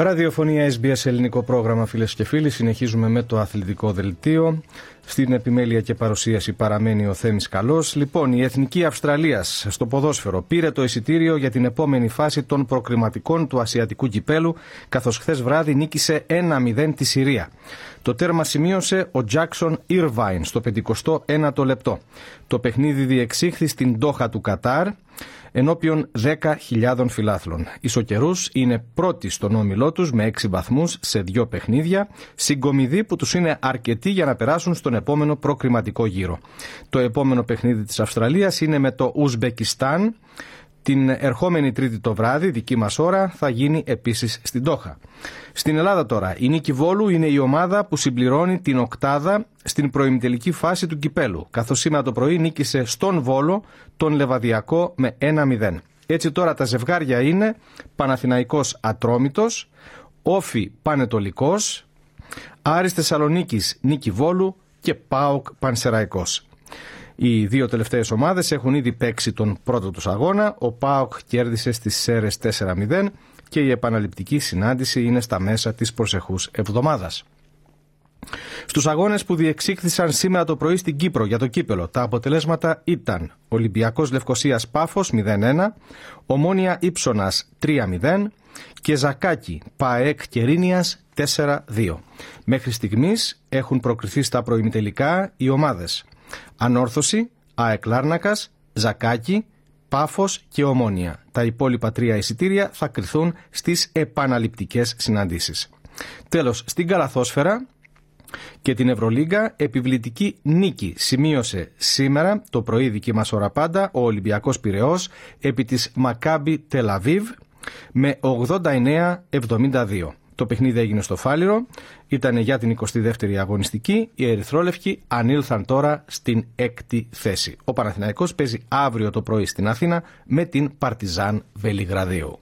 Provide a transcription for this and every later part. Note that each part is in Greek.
Ραδιοφωνία SBS ελληνικό πρόγραμμα φίλες και φίλοι. Συνεχίζουμε με το αθλητικό δελτίο. Στην επιμέλεια και παρουσίαση παραμένει ο Θέμης Καλός. Λοιπόν, η Εθνική Αυστραλίας στο ποδόσφαιρο πήρε το εισιτήριο για την επόμενη φάση των προκριματικών του Ασιατικού Κυπέλου, καθώς χθες βράδυ νίκησε 1-0 τη Συρία. Το τέρμα σημείωσε ο Τζάξον Ιρβάιν στο 51ο λεπτό. Το παιχνίδι διεξήχθη στην Τόχα του Κατάρ ενώπιον 10.000 φιλάθλων. Οι Σοκερού είναι πρώτοι στον όμιλό τους με 6 βαθμούς σε δύο παιχνίδια, συγκομιδοί που τους είναι αρκετοί για να περάσουν στον επόμενο προκριματικό γύρο. Το επόμενο παιχνίδι της Αυστραλίας είναι με το Ουσμπεκιστάν. Την ερχόμενη Τρίτη το βράδυ, δική μας ώρα, θα γίνει επίσης στην Τόχα. Στην Ελλάδα τώρα, η Νίκη Βόλου είναι η ομάδα που συμπληρώνει την οκτάδα στην προημιτελική φάση του κυπέλου, καθώς σήμερα το πρωί νίκησε στον Βόλο τον Λεβαδιακό με 1-0. Έτσι τώρα τα ζευγάρια είναι Παναθηναϊκός Ατρόμητος, Όφι Πανετολικός, Άρης Θεσσαλονίκης Νίκη Βόλου και ΠΑΟΚ Πανσεραϊκός. Οι δύο τελευταίες ομάδες έχουν ήδη παίξει τον πρώτο τους αγώνα. Ο ΠΑΟΚ κέρδισε στις ΣΕΡΕΣ 4-0 και η επαναληπτική συνάντηση είναι στα μέσα της προσεχούς εβδομάδας. Στους αγώνες που διεξήχθησαν σήμερα το πρωί στην Κύπρο για το κύπελο, τα αποτελέσματα ήταν Ολυμπιακός Λευκοσίας Πάφος 0-1, Ομόνια Ήψονας 3-0 και Ζακάκι Παεκ Κερίνια 4-2. Μέχρι στιγμής έχουν προκριθεί στα προημιτελικά οι ομάδες Ανόρθωση, ΑΕΚ Λάρνακας, Ζακάκι, Πάφος και Ομόνια. Τα υπόλοιπα τρία εισιτήρια θα κρυθούν στις επαναληπτικές συναντήσεις. Τέλος, στην Καλαθόσφαιρα και την Ευρωλίγκα επιβλητική νίκη σημείωσε σήμερα το πρωί δική μας ώρα πάντα ο Ολυμπιακός Πυραιός επί της Μακάμπι Τελαβίβ με 89-72. Το παιχνίδι έγινε στο Φάληρο, ήταν για την 22η αγωνιστική. Οι Ερυθρόλευκοι ανήλθαν τώρα στην έκτη θέση. Ο Παναθηναϊκός παίζει αύριο το πρωί στην Αθήνα με την Παρτιζάν Βελιγραδίου.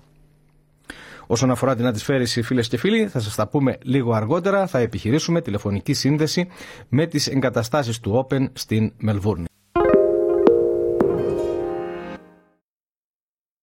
Όσον αφορά την αντισφαίρηση, φίλες και φίλοι, θα σας τα πούμε λίγο αργότερα. Θα επιχειρήσουμε τηλεφωνική σύνδεση με τις εγκαταστάσεις του Open στην Μελβούρνη.